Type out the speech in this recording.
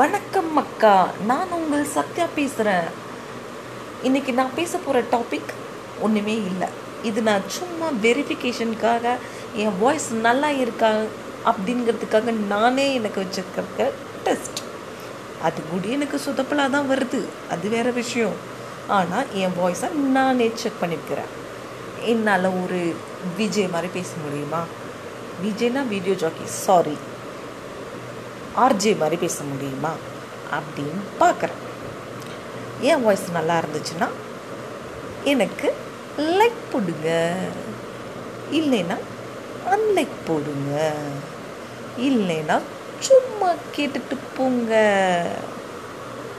வணக்கம் அக்கா நான் உங்கள் சத்யா பேசுகிறேன் இன்றைக்கி நான் பேச போகிற டாபிக் ஒன்றுமே இல்லை. இது நான் சும்மா வெரிஃபிகேஷனுக்காக என் வாய்ஸ் நல்லா இருக்கா அப்படிங்கிறதுக்காக நானே எனக்கு வச்சுருக்க டெஸ்ட் அது கூட எனக்கு சொதப்பலாக தான் வருது. அது வேறு விஷயம். ஆனால் என் வாய்ஸை நானே செக் பண்ணியிருக்கிறேன் என்னால் ஒரு விஜய் மாதிரி பேச முடியுமா? விஜய்னா வீடியோ ஜாக்கி சாரி ஆர்ஜே மாதிரி பேச முடியுமா அப்படின்னு பார்க்குறேன். என் வாய்ஸ் நல்லா இருந்துச்சுன்னா எனக்கு லைக் போடுங்க. இல்லைன்னா அன்லைக் போடுங்க. இல்லைன்னா சும்மா கேட்டுட்டு போங்க.